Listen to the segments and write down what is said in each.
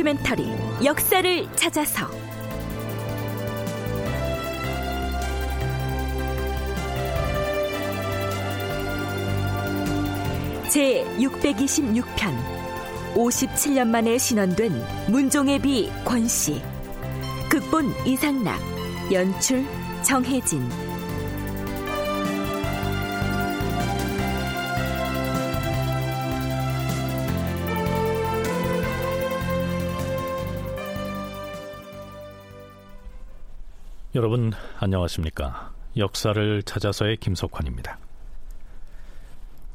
다큐멘터리 역사를 찾아서. 제 626편 57년 만에 신원된 문종의 비 권씨. 극본 이상락 연출 정혜진 여러분 안녕하십니까? 역사를 찾아서의 김석환입니다.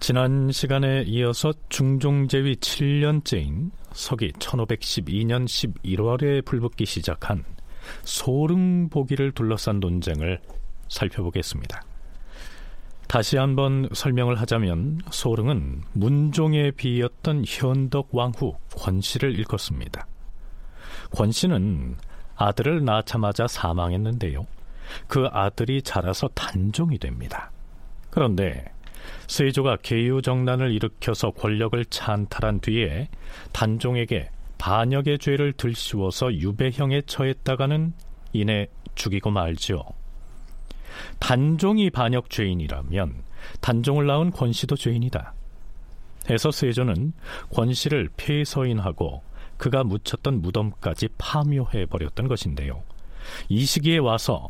지난 시간에 이어서 중종제위 7년째인 서기 1512년 11월에 불붙기 시작한 소릉보기를 둘러싼 논쟁을 살펴보겠습니다. 다시 한번 설명을 하자면 소릉은 문종의 비였던 현덕 왕후 권씨를 일컫습니다. 권씨는 아들을 낳자마자 사망했는데요. 그 아들이 자라서 단종이 됩니다. 그런데 세조가 계유정난을 일으켜서 권력을 찬탈한 뒤에 단종에게 반역의 죄를 들씌워서 유배형에 처했다가는 이내 죽이고 말지요. 단종이 반역 죄인이라면 단종을 낳은 권씨도 죄인이다. 해서 세조는 권씨를 폐서인하고 그가 묻혔던 무덤까지 파묘해 버렸던 것인데요. 이 시기에 와서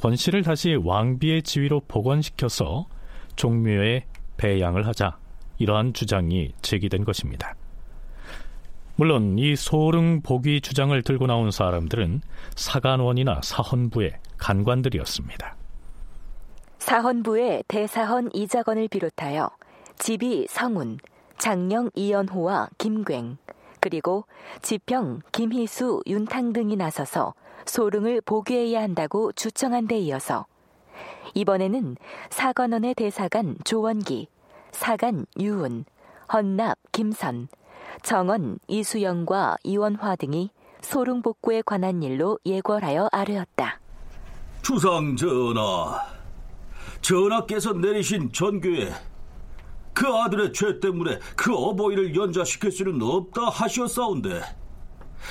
권 씨를 다시 왕비의 지위로 복원시켜서 종묘에 배양을 하자 이러한 주장이 제기된 것입니다. 물론 이 소릉 복위 주장을 들고 나온 사람들은 사간원이나 사헌부의 간관들이었습니다. 사헌부의 대사헌 이자건을 비롯하여 지비 성운, 장령 이연호와 김괭, 그리고 지평 김희수, 윤탕 등이 나서서 소릉을 복위해야 한다고 주청한 데 이어서 이번에는 사관원의 대사관 조원기, 사간 유운, 헌납 김선, 정원 이수영과 이원화 등이 소릉 복구에 관한 일로 예궐하여 아뢰었다. 주상 전하, 전하께서 내리신 전교에 그 아들의 죄 때문에 그 어버이를 연좌시킬 수는 없다 하시었사온데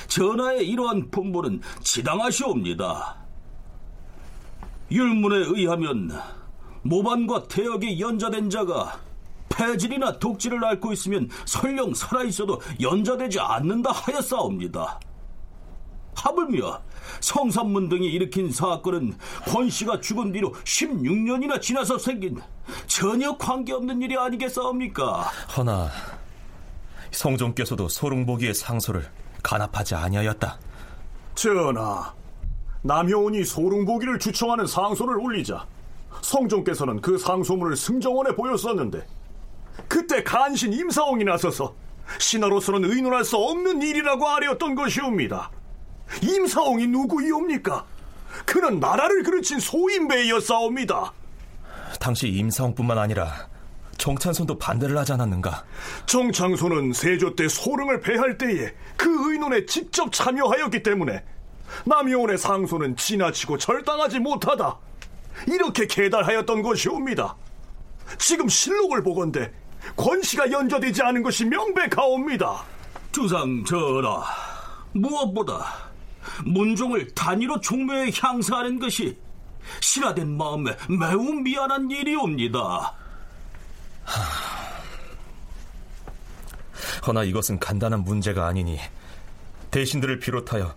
전하의 이러한 풍보는 지당하시옵니다. 율문에 의하면 모반과 태역이 연좌된 자가 폐질이나 독질을 앓고 있으면 설령 살아있어도 연좌되지 않는다 하였사옵니다. 하물며 성산문 등이 일으킨 사건은 권 씨가 죽은 뒤로 16년이나 지나서 생긴 전혀 관계없는 일이 아니겠사옵니까? 허나 성종께서도 소릉보기의 상소를 간합하지 아니하였다. 전하, 남효원이 소릉보기를 주청하는 상소를 올리자 성종께서는 그 상소문을 승정원에 보였었는데 그때 간신 임사홍이 나서서 신하로서는 의논할 수 없는 일이라고 아뢰었던 것이옵니다. 임사홍이 누구이옵니까? 그는 나라를 그르친 소인배였사옵니다. 당시 임사홍뿐만 아니라 정찬손도 반대를 하지 않았는가? 정창손은 세조 때 소릉을 배할 때에 그 의논에 직접 참여하였기 때문에 남효원의 상소는 지나치고 절당하지 못하다. 이렇게 계달하였던 것이옵니다. 지금 실록을 보건대 권씨가 연좌되지 않은 것이 명백하옵니다. 주상 전하, 무엇보다 문종을 단위로 종묘에 향사하는 것이 신하된 마음에 매우 미안한 일이옵니다. 허나 이것은 간단한 문제가 아니니 대신들을 비롯하여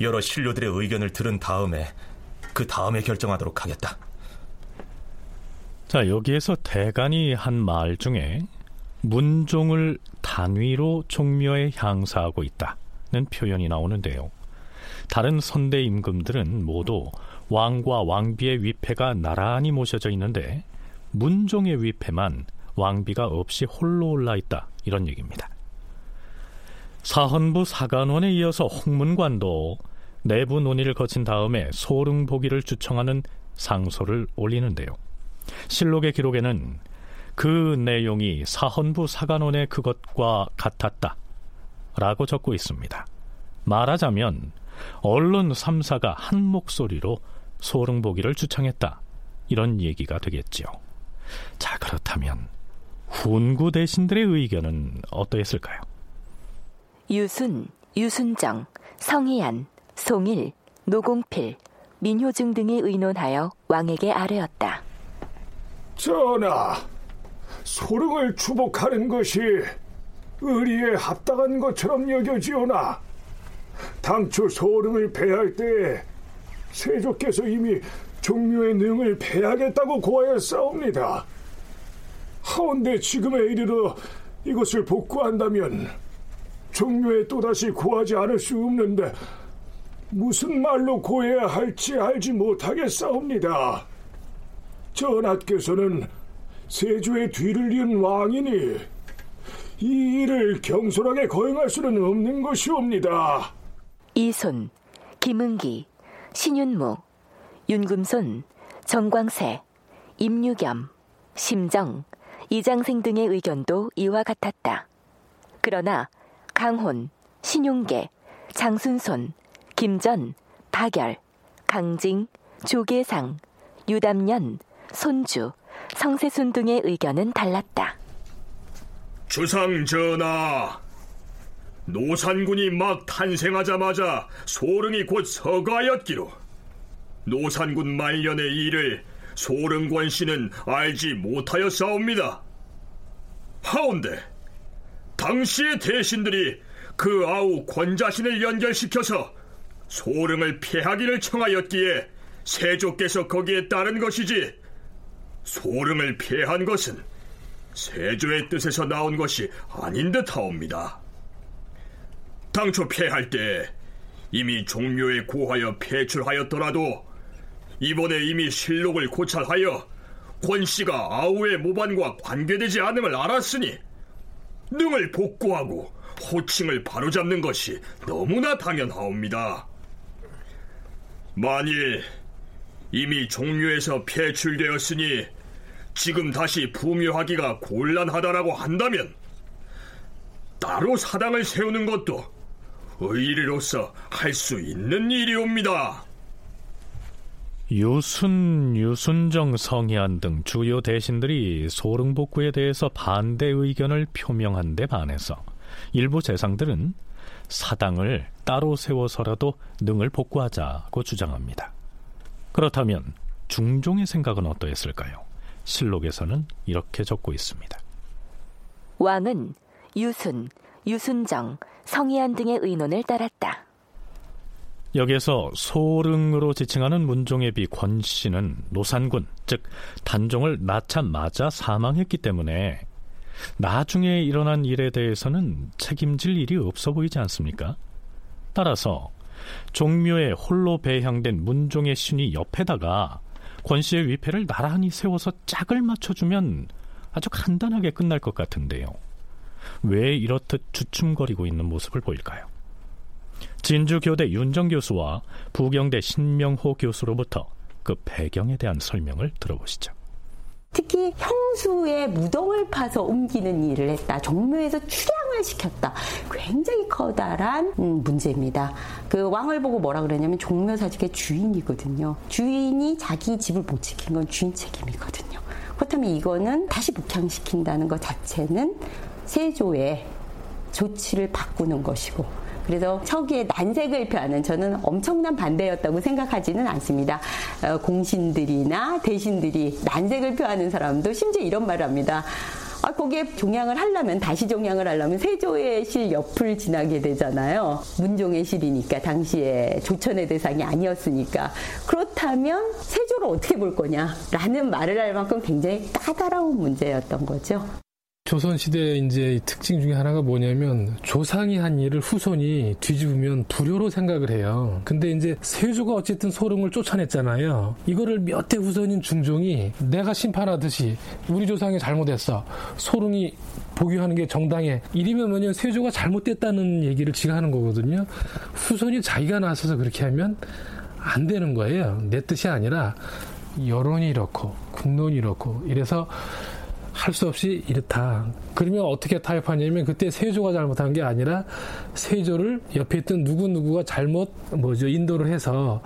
여러 신료들의 의견을 들은 다음에 그 다음에 결정하도록 하겠다. 자, 여기에서 대간이 한 말 중에 문종을 단위로 종묘에 향사하고 있다는 표현이 나오는데요. 다른 선대 임금들은 모두 왕과 왕비의 위패가 나란히 모셔져 있는데 문종의 위패만 왕비가 없이 홀로 올라 있다 이런 얘기입니다. 사헌부 사간원에 이어서 홍문관도 내부 논의를 거친 다음에 소릉 보기를 주청하는 상소를 올리는데요. 실록의 기록에는 그 내용이 사헌부 사간원의 그것과 같았다. 라고 적고 있습니다. 말하자면 언론 3사가 한 목소리로 소릉보기를 주청했다. 이런 얘기가 되겠지요. 자, 그렇다면 훈구 대신들의 의견은 어떠했을까요? 유순, 유순정, 성희안, 송일, 노공필, 민효중 등이 의논하여 왕에게 아뢰었다. 전하, 소릉을 추복하는 것이 의리에 합당한 것처럼 여겨지오나 당초 소릉을 패할 때 세조께서 이미 종묘의 능을 패하겠다고 고하였사옵니다. 하온데 지금에 이르러 이것을 복구한다면 종묘에 또다시 고하지 않을 수 없는데 무슨 말로 고해야 할지 알지 못하겠사옵니다. 전하께서는 세조의 뒤를 이은 왕이니 이 일을 경솔하게 거행할 수는 없는 것이옵니다. 이손, 김은기, 신윤무, 윤금손, 정광세, 임유겸, 심정, 이장생 등의 의견도 이와 같았다. 그러나 강혼, 신용계, 장순손, 김전, 박열, 강징, 조계상, 유담년, 손주, 성세순 등의 의견은 달랐다. 주상 전하, 노산군이 막 탄생하자마자 소릉이 곧 서가였기로 노산군 말년의 일을 소릉권 씨는 알지 못하였사옵니다. 하온데 당시의 대신들이 그 아우 권자신을 연결시켜서 소릉을 패하기를 청하였기에 세조께서 거기에 따른 것이지 소릉을 패한 것은 세조의 뜻에서 나온 것이 아닌 듯하옵니다. 당초 패할 때 이미 종묘에 고하여 폐출하였더라도 이번에 이미 실록을 고찰하여 권 씨가 아우의 모반과 관계되지 않음을 알았으니 능을 복구하고 호칭을 바로잡는 것이 너무나 당연하옵니다. 만일 이미 종묘에서 폐출되었으니 지금 다시 부묘하기가 곤란하다라고 한다면 따로 사당을 세우는 것도 의리로서 할 수 있는 일이옵니다. 유순, 유순정, 성희안 등 주요 대신들이 소릉복구에 대해서 반대 의견을 표명한 데 반해서 일부 재상들은 사당을 따로 세워서라도 능을 복구하자고 주장합니다. 그렇다면 중종의 생각은 어떠했을까요? 실록에서는 이렇게 적고 있습니다. 왕은 유순, 유순정, 성희안 등의 의논을 따랐다. 여기에서 소릉으로 지칭하는 문종의 비 권 씨는 노산군, 즉 단종을 낳자마자 사망했기 때문에 나중에 일어난 일에 대해서는 책임질 일이 없어 보이지 않습니까? 따라서 종묘에 홀로 배향된 문종의 신이 옆에다가 권 씨의 위패를 나란히 세워서 짝을 맞춰주면 아주 간단하게 끝날 것 같은데요. 왜 이렇듯 주춤거리고 있는 모습을 보일까요? 진주교대 윤정 교수와 부경대 신명호 교수로부터 그 배경에 대한 설명을 들어보시죠. 특히 형수의 무덤을 파서 옮기는 일을 했다. 종묘에서 출양을 시켰다. 굉장히 커다란 음, 문제입니다. 그 왕을 보고 뭐라 그러냐면 종묘 사직의 주인이거든요. 주인이 자기 집을 못 지킨 건 주인 책임이거든요. 그렇다면 이거는 다시 복향시킨다는 것 자체는 세조의 조치를 바꾸는 것이고 그래서 서기의 난색을 표하는 저는 엄청난 반대였다고 생각하지는 않습니다. 어, 공신들이나 대신들이 난색을 표하는 사람도 심지어 이런 말을 합니다. 아, 거기에 종양을 하려면, 다시 종양을 하려면 세조의 실 옆을 지나게 되잖아요. 문종의 실이니까, 당시에 조천의 대상이 아니었으니까. 그렇다면 세조를 어떻게 볼 거냐? 라는 말을 할 만큼 굉장히 까다로운 문제였던 거죠. 조선시대 이제 특징 중에 하나가 뭐냐면 조상이 한 일을 후손이 뒤집으면 불효로 생각을 해요. 근데 이제 세조가 어쨌든 소릉을 쫓아냈잖아요. 이거를 몇 대 후손인 중종이 내가 심판하듯이 우리 조상이 잘못했어. 소릉이 복유하는 게 정당해. 이리면 뭐냐면 세조가 잘못됐다는 얘기를 지가 하는 거거든요. 후손이 자기가 나서서 그렇게 하면 안 되는 거예요. 내 뜻이 아니라 여론이 이렇고 국론이 이렇고 이래서 할 수 없이 이렇다. 그러면 어떻게 타협하냐면 그때 세조가 잘못한 게 아니라 세조를 옆에 있던 누구 누구가 잘못 뭐죠 인도를 해서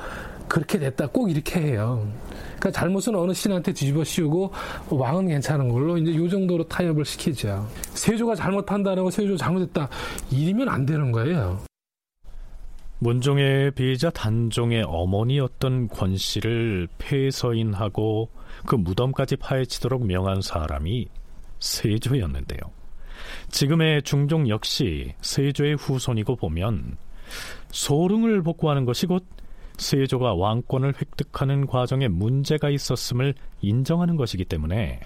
그렇게 됐다. 꼭 이렇게 해요. 그러니까 잘못은 어느 신한테 뒤집어 씌우고 왕은 괜찮은 걸로 이제 요 정도로 타협을 시키죠. 세조가 잘못한다는 거 세조 잘못했다. 이러면 안 되는 거예요. 문종의 비자 단종의 어머니였던 권 씨를 폐서인하고 그 무덤까지 파헤치도록 명한 사람이 세조였는데요. 지금의 중종 역시 세조의 후손이고 보면 소릉을 복구하는 것이 곧 세조가 왕권을 획득하는 과정에 문제가 있었음을 인정하는 것이기 때문에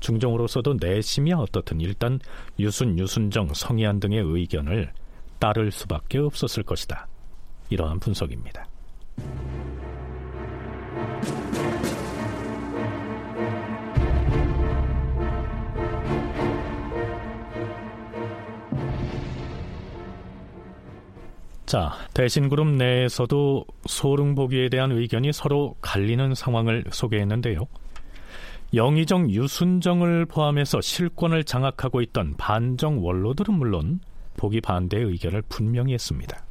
중종으로서도 내심이야 어떻든 일단 유순, 유순정, 성희안 등의 의견을 따를 수밖에 없었을 것이다. 이러한 분석입니다. 자, 대신그룹 내에서도 소릉보기에 대한 의견이 서로 갈리는 상황을 소개했는데요. 영의정 유순정을 포함해서 실권을 장악하고 있던 반정 원로들은 물론 보기 반대의 의견을 분명히 했습니다.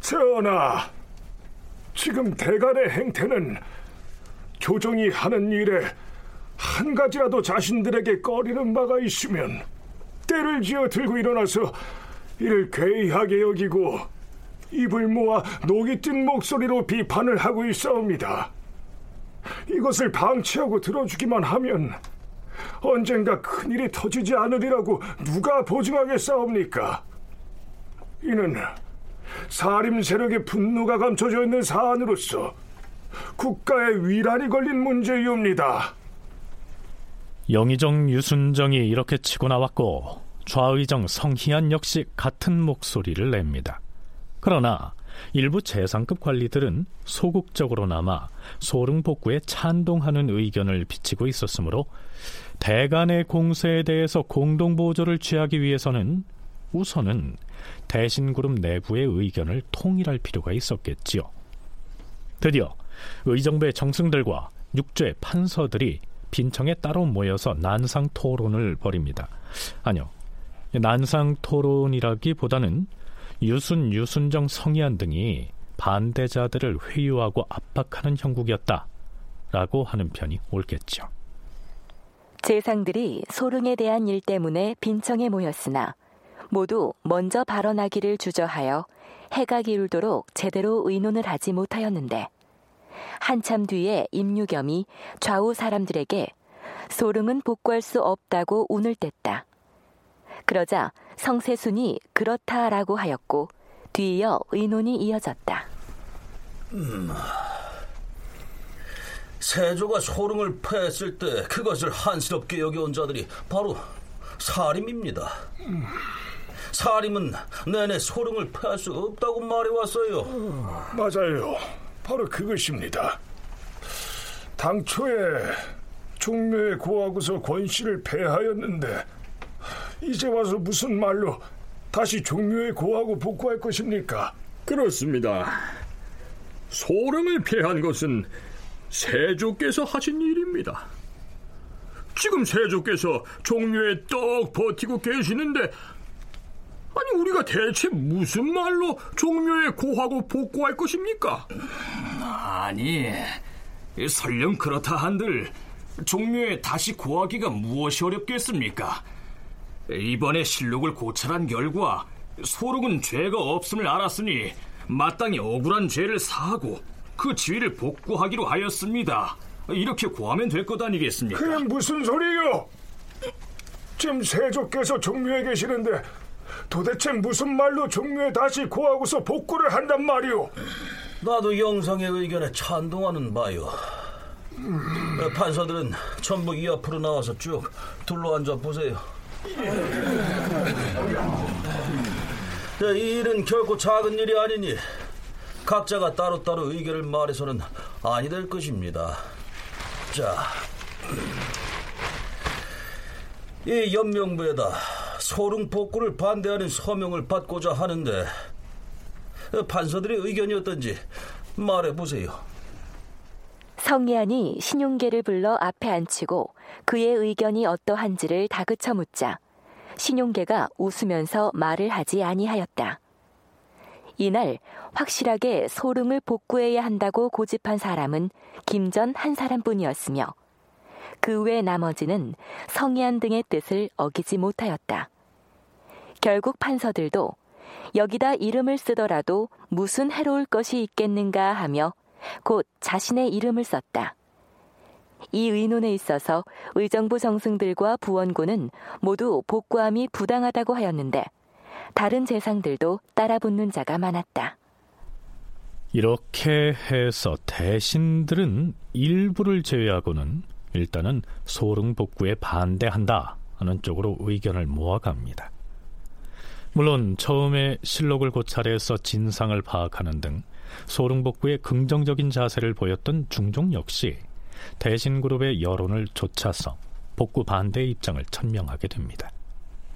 전하, 지금 대간의 행태는 조정이 하는 일에 한 가지라도 자신들에게 꺼리는 바가 있으면 때를 지어 들고 일어나서 이를 괴이하게 여기고 입을 모아 녹이 뜬 목소리로 비판을 하고 있사옵니다. 이것을 방치하고 들어주기만 하면 언젠가 큰일이 터지지 않으리라고 누가 보증하겠사옵니까? 이는 사림 세력의 분노가 감춰져 있는 사안으로서 국가의 위란이 걸린 문제이옵니다. 영의정 유순정이 이렇게 치고 나왔고 좌의정 성희안 역시 같은 목소리를 냅니다. 그러나 일부 재상급 관리들은 소극적으로나마 소릉 복구에 찬동하는 의견을 비치고 있었으므로 대간의 공세에 대해서 공동 보조를 취하기 위해서는 우선은 대신그룹 내부의 의견을 통일할 필요가 있었겠지요. 드디어 의정부의 정승들과 육조의 판서들이 빈청에 따로 모여서 난상 토론을 벌입니다. 아니요. 난상 토론이라기보다는 유순, 유순정, 성희안 등이 반대자들을 회유하고 압박하는 형국이었다라고 하는 편이 옳겠죠. 재상들이 소릉에 대한 일 때문에 빈청에 모였으나 모두 먼저 발언하기를 주저하여 해가 기울도록 제대로 의논을 하지 못하였는데 한참 뒤에 임유겸이 좌우 사람들에게 소릉은 복구할 수 없다고 운을 뗐다. 그러자 성세순이 그렇다라고 하였고 뒤이어 의논이 이어졌다. 음, 세조가 소릉을 패했을 때 그것을 한스럽게 여겨온 자들이 바로 사림입니다. 음. 사림은 내내 소릉을 패할 수 없다고 말해왔어요. 어, 맞아요. 바로 그것입니다. 당초에 종묘에 고하고서 권씨를 패하였는데 이제 와서 무슨 말로 다시 종묘에 고하고 복구할 것입니까? 그렇습니다. 소름을 피한 것은 세조께서 하신 일입니다. 지금 세조께서 종묘에 떡 버티고 계시는데 아니 우리가 대체 무슨 말로 종묘에 고하고 복구할 것입니까? 아니 설령 그렇다 한들 종묘에 다시 고하기가 무엇이 어렵겠습니까? 이번에 실록을 고찰한 결과 소록은 죄가 없음을 알았으니 마땅히 억울한 죄를 사하고 그 지위를 복구하기로 하였습니다. 이렇게 고하면 될 것 아니겠습니까? 그게 무슨 소리요? 지금 세조께서 종묘에 계시는데 도대체 무슨 말로 종묘에 다시 고하고서 복구를 한단 말이오? 나도 영상의 의견에 찬동하는 바요. 어, 판사들은 전부 이 앞으로 나와서 쭉 둘러앉아 보세요. 이 일은 결코 작은 일이 아니니 각자가 따로따로 의견을 말해서는 아니 될 것입니다. 자, 이 연명부에다 소릉 복구를 반대하는 서명을 받고자 하는데 판사들의 의견이 어떤지 말해보세요. 성희안이 신용계를 불러 앞에 앉히고 그의 의견이 어떠한지를 다그쳐 묻자 신용계가 웃으면서 말을 하지 아니하였다. 이날 확실하게 소릉을 복구해야 한다고 고집한 사람은 김전 한 사람뿐이었으며 그 외 나머지는 성희안 등의 뜻을 어기지 못하였다. 결국 판서들도 여기다 이름을 쓰더라도 무슨 해로울 것이 있겠는가 하며 곧 자신의 이름을 썼다. 이 의논에 있어서 의정부 정승들과 부원군은 모두 복구함이 부당하다고 하였는데 다른 재상들도 따라붙는 자가 많았다. 이렇게 해서 대신들은 일부를 제외하고는 일단은 소릉 복구에 반대한다 하는 쪽으로 의견을 모아갑니다. 물론 처음에 실록을 고찰해서 진상을 파악하는 등 소릉 복구에 긍정적인 자세를 보였던 중종 역시 대신 그룹의 여론을 좇아서 복구 반대 입장을 천명하게 됩니다.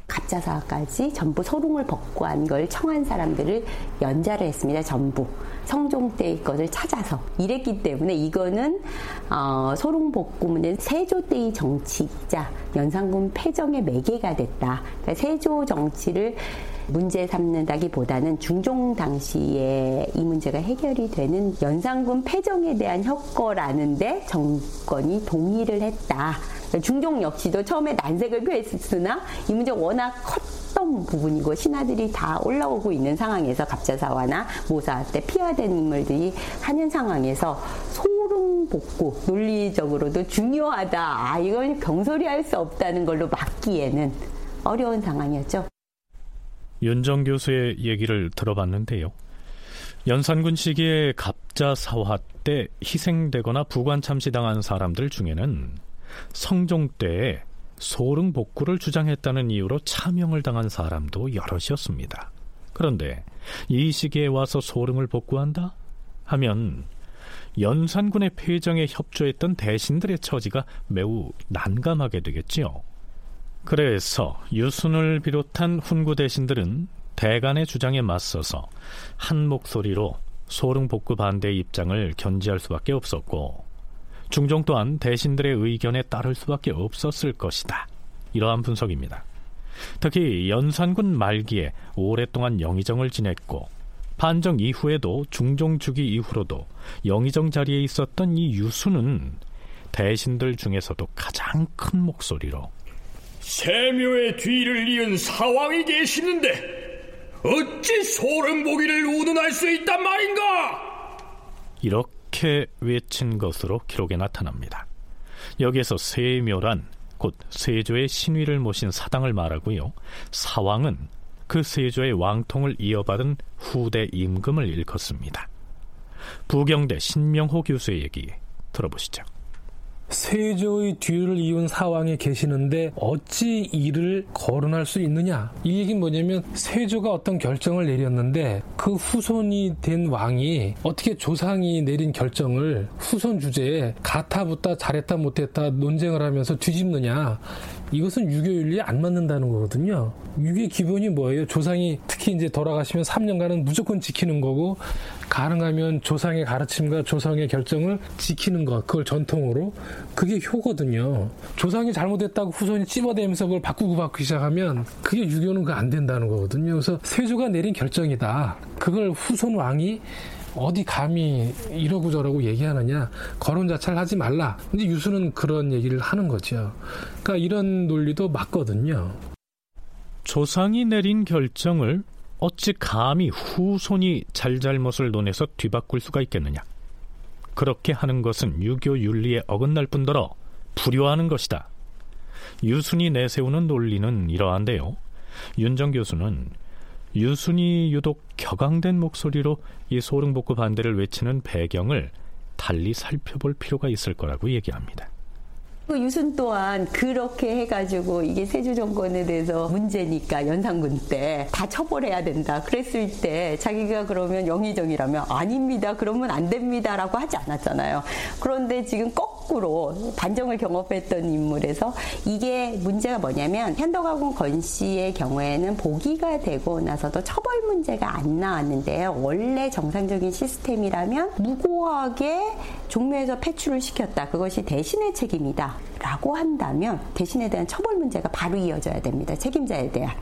갑자사까지 전부 소롱을 복구한 걸 청한 사람들을 연자를 했습니다. 전부 성종 때의 것을 찾아서 이랬기 때문에 이거는 어, 소롱 복구문은 세조 때의 정치이자 연산군 패정의 매개가 됐다. 그러니까 세조 정치를 문제 삼는다기보다는 중종 당시에 이 문제가 해결이 되는 연산군 패정에 대한 협거라는데 정권이 동의를 했다. 중종 역시도 처음에 난색을 표했으나 이 문제가 워낙 컸던 부분이고 신하들이 다 올라오고 있는 상황에서 갑자사화나 모사 때 피화된 인물들이 하는 상황에서 소름 복구 논리적으로도 중요하다. 아 이건 경솔히 할수 없다는 걸로 막기에는 어려운 상황이었죠. 윤정 교수의 얘기를 들어봤는데요. 연산군 시기에 갑자사화 때 희생되거나 부관 참시당한 사람들 중에는 성종 때에 소릉 복구를 주장했다는 이유로 차명을 당한 사람도 여럿이었습니다. 그런데 이 시기에 와서 소릉을 복구한다? 하면 연산군의 폐정에 협조했던 대신들의 처지가 매우 난감하게 되겠지요. 그래서 유순을 비롯한 훈구 대신들은 대간의 주장에 맞서서 한 목소리로 소릉 복구 반대 입장을 견지할 수밖에 없었고 중종 또한 대신들의 의견에 따를 수밖에 없었을 것이다. 이러한 분석입니다. 특히 연산군 말기에 오랫동안 영의정을 지냈고 반정 이후에도 중종 주기 이후로도 영의정 자리에 있었던 이 유수는 대신들 중에서도 가장 큰 목소리로 세묘의 뒤를 이은 사왕이 계시는데 어찌 소름보기를 운운할 수 있단 말인가? 이렇게 외친 것으로 기록에 나타납니다. 여기에서 세묘란 곧 세조의 신위를 모신 사당을 말하고요. 사왕은 그 세조의 왕통을 이어받은 후대 임금을 일컫습니다. 부경대 신명호 교수의 얘기 들어보시죠. 세조의 뒤를 이은 사왕이 계시는데 어찌 이를 거론할 수 있느냐? 이 얘기는 뭐냐면 세조가 어떤 결정을 내렸는데 그 후손이 된 왕이 어떻게 조상이 내린 결정을 후손 주제에 가타붙다 잘했다 못했다 논쟁을 하면서 뒤집느냐? 이것은 유교 윤리에 안 맞는다는 거거든요. 유교의 기본이 뭐예요? 조상이 특히 이제 돌아가시면 3년간은 무조건 지키는 거고 가능하면 조상의 가르침과 조상의 결정을 지키는 것, 그걸 전통으로 그게 효거든요. 조상이 잘못했다고 후손이 찝어대면서 그걸 바꾸고 바꾸기 시작하면 그게 유교는 그 안 된다는 거거든요. 그래서 세조가 내린 결정이다. 그걸 후손 왕이 어디 감히 이러고 저러고 얘기하느냐. 거론 자체를 하지 말라. 근데 유수는 그런 얘기를 하는 거죠. 그러니까 이런 논리도 맞거든요. 조상이 내린 결정을 어찌 감히 후손이 잘잘못을 논해서 뒤바꿀 수가 있겠느냐. 그렇게 하는 것은 유교 윤리에 어긋날 뿐더러 불효하는 것이다. 유순이 내세우는 논리는 이러한데요. 윤정 교수는 유순이 유독 격앙된 목소리로 이 소릉복구 반대를 외치는 배경을 달리 살펴볼 필요가 있을 거라고 얘기합니다. 그 유순 또한 그렇게 해가지고 이게 세조 정권에 대해서 문제니까 연산군 때 다 처벌해야 된다. 그랬을 때 자기가 그러면 영의정이라면 아닙니다. 그러면 안 됩니다라고 하지 않았잖아요. 그런데 지금 거꾸로 반정을 경험했던 인물에서 이게 문제가 뭐냐면 현덕아군 건 씨의 경우에는 보기가 되고 나서도 처벌 문제가 안 나왔는데요. 원래 정상적인 시스템이라면 무고하게 종묘에서 폐출을 시켰다. 그것이 대신의 책임이다. 라고 한다면 대신에 대한 처벌 문제가 바로 이어져야 됩니다. 책임자에 대한.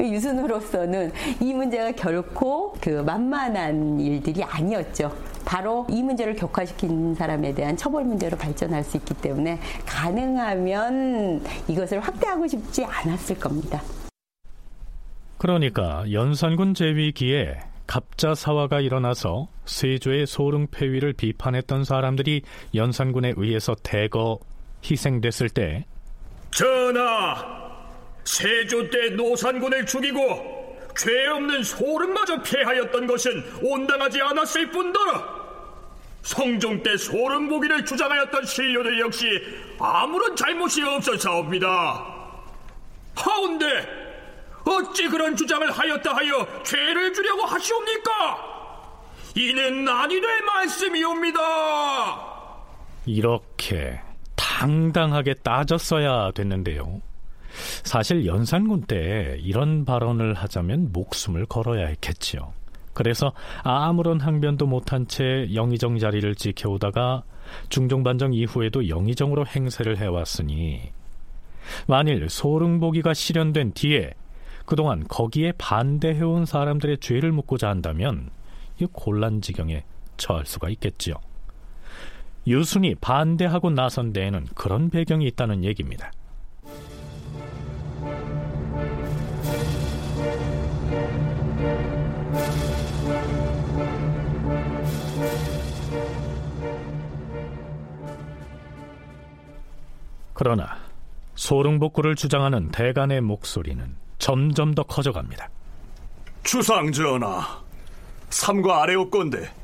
유순으로서는 이 문제가 결코 그 만만한 일들이 아니었죠. 바로 이 문제를 격화시킨 사람에 대한 처벌 문제로 발전할 수 있기 때문에 가능하면 이것을 확대하고 싶지 않았을 겁니다. 그러니까 연산군 제위기에 갑자사화가 일어나서 세조의 소릉 폐위를 비판했던 사람들이 연산군에 의해서 대거 희생됐을 때 전하, 세조 때 노산군을 죽이고 죄 없는 소릉마저 피하였던 것은 온당하지 않았을 뿐더러 성종 때 소릉보기를 주장하였던 신료들 역시 아무런 잘못이 없었사옵니다. 하운데 어찌 그런 주장을 하였다 하여 죄를 주려고 하시옵니까? 이는 아니 될 말씀이옵니다. 이렇게 당당하게 따졌어야 됐는데요. 사실 연산군 때 이런 발언을 하자면 목숨을 걸어야 했겠지요. 그래서 아무런 항변도 못한 채 영의정 자리를 지켜오다가 중종반정 이후에도 영의정으로 행세를 해왔으니 만일 소릉보기가 실현된 뒤에 그동안 거기에 반대해온 사람들의 죄를 묻고자 한다면 이 곤란 지경에 처할 수가 있겠지요. 유순이 반대하고 나선 데에는 그런 배경이 있다는 얘기입니다. 그러나 소릉복구를 주장하는 대간의 목소리는 점점 더 커져갑니다. 주상 전하, 삼과 아래옵건데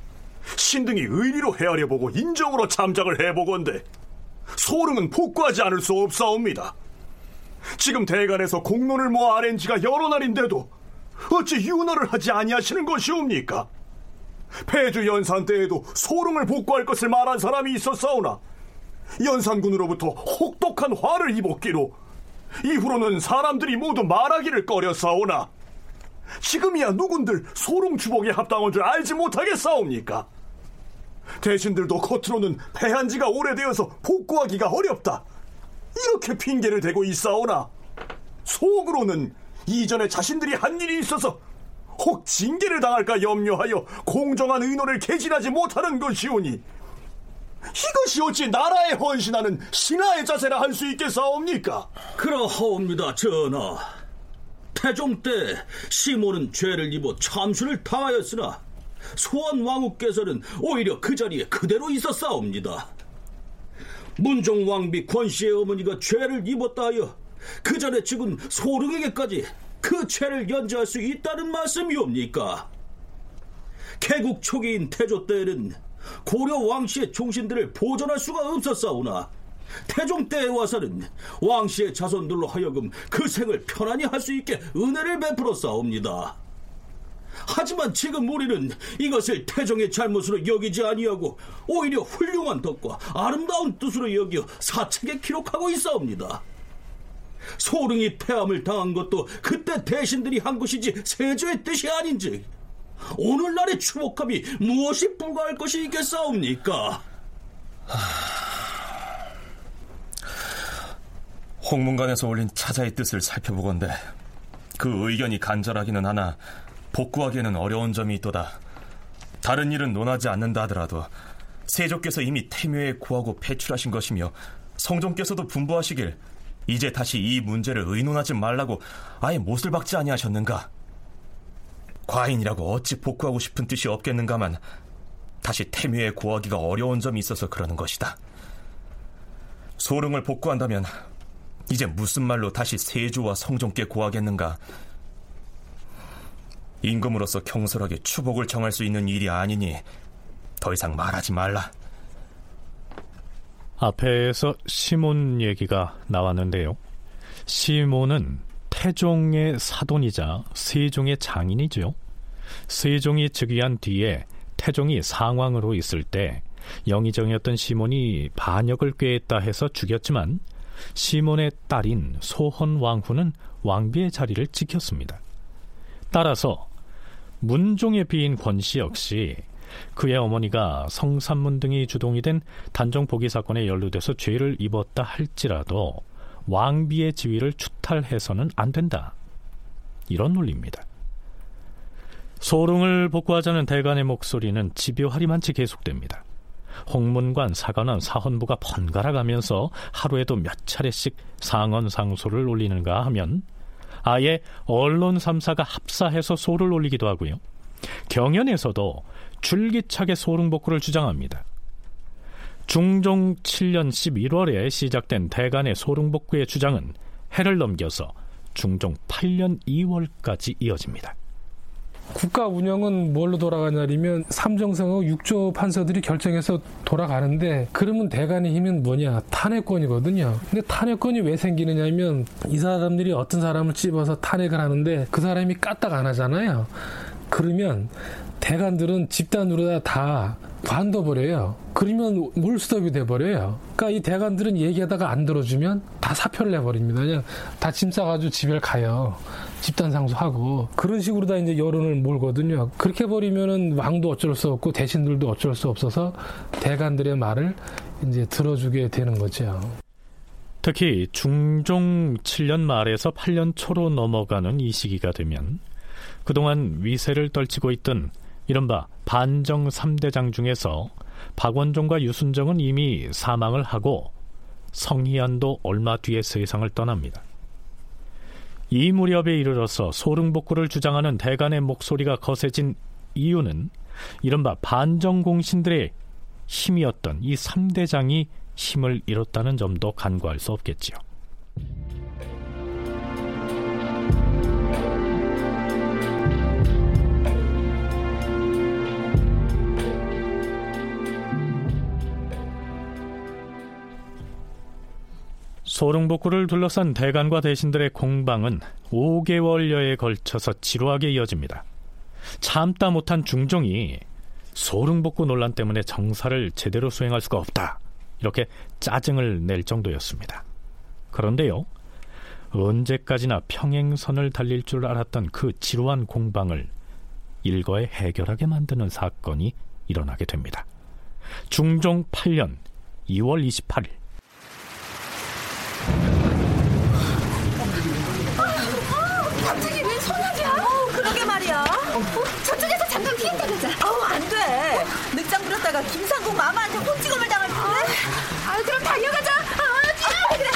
신등이 의리로 헤아려보고 인정으로 참작을 해보건대 소릉은 복구하지 않을 수 없사옵니다. 지금 대간에서 공론을 모아 아랜 지가 여러 날인데도 어찌 윤허를 하지 아니하시는 것이옵니까? 폐주 연산 때에도 소릉을 복구할 것을 말한 사람이 있었사오나 연산군으로부터 혹독한 화를 입었기로 이후로는 사람들이 모두 말하기를 꺼렸사오나 지금이야 누군들 소롱 주복에 합당한 줄 알지 못하겠사옵니까? 대신들도 겉으로는 패한 지가 오래되어서 복구하기가 어렵다. 이렇게 핑계를 대고 있사오나 속으로는 이전에 자신들이 한 일이 있어서 혹 징계를 당할까 염려하여 공정한 의논을 개진하지 못하는 것이오니 이것이 어찌 나라에 헌신하는 신하의 자세라 할 수 있겠사옵니까? 그러하옵니다, 전하. 태종 때 시모는 죄를 입어 참수를 당하였으나 소원 왕후께서는 오히려 그 자리에 그대로 있었사옵니다. 문종 왕비 권씨의 어머니가 죄를 입었다 하여 그 전에 죽은 소릉에게까지 그 죄를 연주할 수 있다는 말씀이옵니까? 개국 초기인 태조 때에는 고려 왕씨의 종신들을 보존할 수가 없었사오나 태종 때에 와서는 왕씨의 자손들로 하여금 그 생을 편안히 할 수 있게 은혜를 베풀어 싸옵니다. 하지만 지금 우리는 이것을 태종의 잘못으로 여기지 아니하고 오히려 훌륭한 덕과 아름다운 뜻으로 여겨 사책에 기록하고 있사옵니다. 소릉이 폐함을 당한 것도 그때 대신들이 한 것이지 세조의 뜻이 아닌지 오늘날의 추복함이 무엇이 불과할 것이 있겠사옵니까? 홍문관에서 올린 차자의 뜻을 살펴보건대 그 의견이 간절하기는 하나 복구하기에는 어려운 점이 있도다. 다른 일은 논하지 않는다 하더라도 세조께서 이미 태묘에 구하고 폐출하신 것이며 성종께서도 분부하시길 이제 다시 이 문제를 의논하지 말라고 아예 못을 박지 아니하셨는가? 과인이라고 어찌 복구하고 싶은 뜻이 없겠는가만 다시 태묘에 구하기가 어려운 점이 있어서 그러는 것이다. 소릉을 복구한다면 이제 무슨 말로 다시 세조와 성종께 구하겠는가? 임금으로서 경솔하게 추복을 정할 수 있는 일이 아니니 더 이상 말하지 말라. 앞에서 시몬 얘기가 나왔는데요. 시몬은 태종의 사돈이자 세종의 장인이죠. 세종이 즉위한 뒤에 태종이 상왕으로 있을 때 영의정이었던 시몬이 반역을 꾀했다 해서 죽였지만 시몬의 딸인 소헌 왕후는 왕비의 자리를 지켰습니다. 따라서 문종의 비인 권씨 역시 그의 어머니가 성산문 등이 주동이 된 단종 포기 사건에 연루돼서 죄를 입었다 할지라도 왕비의 지위를 추탈해서는 안 된다. 이런 논리입니다. 소릉을 복구하자는 대간의 목소리는 집요하리만치 계속됩니다. 홍문관, 사관원, 사헌부가 번갈아 가면서 하루에도 몇 차례씩 상언 상소를 올리는가 하면 아예 언론 3사가 합사해서 소를 올리기도 하고요. 경연에서도 줄기차게 소릉복구를 주장합니다. 중종 7년 11월에 시작된 대간의 소릉복구의 주장은 해를 넘겨서 중종 8년 2월까지 이어집니다. 국가 운영은 뭘로 돌아가냐면 삼정성하고 육조 판서들이 결정해서 돌아가는데 그러면 대간의 힘은 뭐냐 탄핵권이거든요. 근데 탄핵권이 왜 생기느냐면 이 사람들이 어떤 사람을 찝어서 탄핵을 하는데 그 사람이 까딱 안 하잖아요. 그러면 대관들은 집단으로 다 관둬버려요. 그러면 몰수업이 돼버려요. 그러니까 이 대관들은 얘기하다가 안 들어주면 다 사표를 내버립니다. 그냥 다 짐 싸가지고 집에 가요. 집단 상소하고 그런 식으로 다 이제 여론을 몰거든요. 그렇게 버리면은 왕도 어쩔 수 없고 대신들도 어쩔 수 없어서 대관들의 말을 이제 들어주게 되는 거죠. 특히 중종 7년 말에서 8년 초로 넘어가는 이 시기가 되면 그동안 위세를 떨치고 있던 이른바 반정 3대장 중에서 박원종과 유순정은 이미 사망을 하고 성희안도 얼마 뒤에 세상을 떠납니다. 이 무렵에 이르러서 소릉복구를 주장하는 대간의 목소리가 거세진 이유는 이른바 반정공신들의 힘이었던 이 3대장이 힘을 잃었다는 점도 간과할 수 없겠지요. 소릉복구를 둘러싼 대관과 대신들의 공방은 5개월여에 걸쳐서 지루하게 이어집니다. 참다 못한 중종이 소릉복구 논란 때문에 정사를 제대로 수행할 수가 없다. 이렇게 짜증을 낼 정도였습니다. 그런데요, 언제까지나 평행선을 달릴 줄 알았던 그 지루한 공방을 일거에 해결하게 만드는 사건이 일어나게 됩니다. 중종 8년 2월 28일 갑자기 왜 소나기야? 어, 그러게 말이야. 어, 저쪽에서 잠깐 피했다 가자. 어우, 안 돼. 부렸다가 김상국 마마한테 혼찍음을 당할 텐데. 아, 그럼 달려가자. 아, 뛰어. 그래.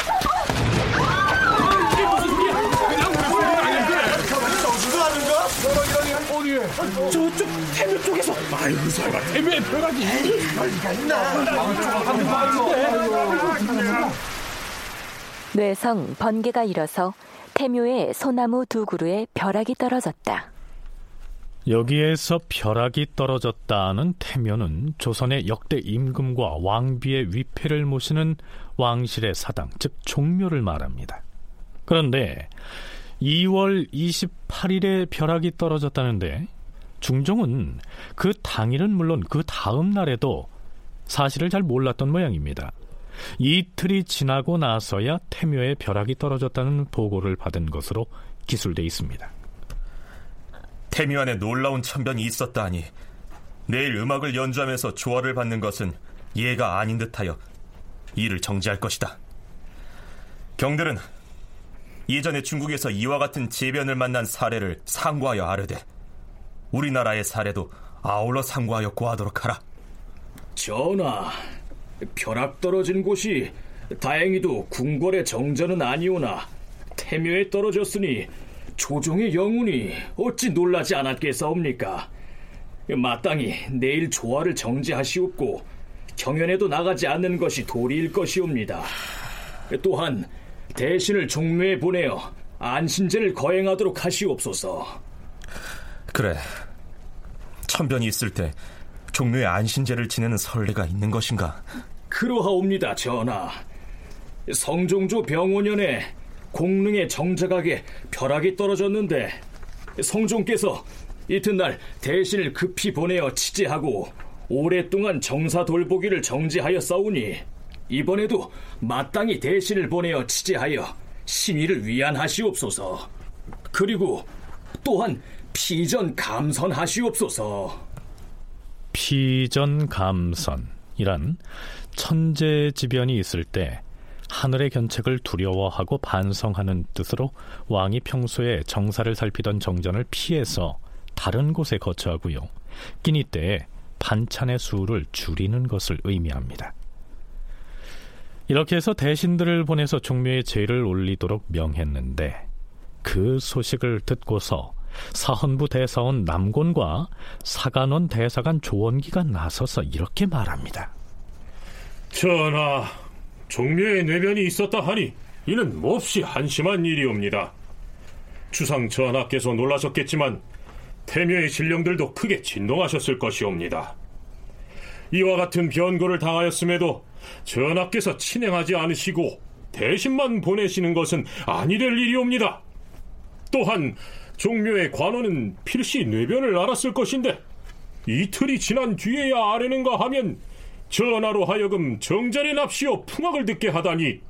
저쪽 태묘 쪽에서 아이고 설마 태묘에 벼락이 뇌성 번개가 일어서 태묘에 소나무 두 그루에 벼락이 떨어졌다. 여기에서 벼락이 떨어졌다는 태묘는 조선의 역대 임금과 왕비의 위패를 모시는 왕실의 사당, 즉 종묘를 말합니다. 그런데 2월 28일에 벼락이 떨어졌다는데 중종은 그 당일은 물론 그 다음 날에도 사실을 잘 몰랐던 모양입니다. 이틀이 지나고 나서야 태묘에 벼락이 떨어졌다는 보고를 받은 것으로 기술돼 있습니다. 태묘 안에 놀라운 천변이 있었다 하니 내일 음악을 연주하면서 조화를 받는 것은 예가 아닌 듯하여 이를 정지할 것이다. 경들은 예전에 중국에서 이와 같은 재변을 만난 사례를 상고하여 아르되 우리나라의 사례도 아울러 상고하여 고하도록 하라. 전하, 벼락 떨어진 곳이 다행히도 궁궐의 정전은 아니오나 태묘에 떨어졌으니 조종의 영혼이 어찌 놀라지 않았겠사옵니까? 마땅히 내일 조화를 정지하시옵고 경연에도 나가지 않는 것이 도리일 것이옵니다. 또한 대신을 종묘에 보내어 안신제를 거행하도록 하시옵소서. 그래. 천변이 있을 때 종묘에 안신제를 지내는 선례가 있는 것인가? 그러하옵니다, 전하. 성종조 병원년에 공릉의 정자각에 벼락이 떨어졌는데 성종께서 이튿날 대신을 급히 보내어 치지하고 오랫동안 정사 돌보기를 정지하여 싸우니 이번에도 마땅히 대신을 보내어 치지하여 신의를 위안하시옵소서. 그리고 또한 피전 감선하시옵소서. 피전 감선이란 천재지변이 있을 때 하늘의 견책을 두려워하고 반성하는 뜻으로 왕이 평소에 정사를 살피던 정전을 피해서 다른 곳에 거처하고요. 끼니 때에 반찬의 수를 줄이는 것을 의미합니다. 이렇게 해서 대신들을 보내서 종묘에 제를 올리도록 명했는데 그 소식을 듣고서 사헌부 대사원 남곤과 사간원 대사관 조원기가 나서서 이렇게 말합니다. 전하, 종묘에 뇌변이 있었다 하니 이는 몹시 한심한 일이옵니다. 주상 전하께서 놀라셨겠지만 태묘의 신령들도 크게 진동하셨을 것이옵니다. 이와 같은 변고를 당하였음에도 전하께서 친행하지 않으시고 대신만 보내시는 것은 아니 될 일이옵니다. 또한 종묘의 관원은 필시 뇌변을 알았을 것인데 이틀이 지난 뒤에야 아뢰는가 하면 전하로 하여금 정전의 납시어 풍악을 듣게 하다니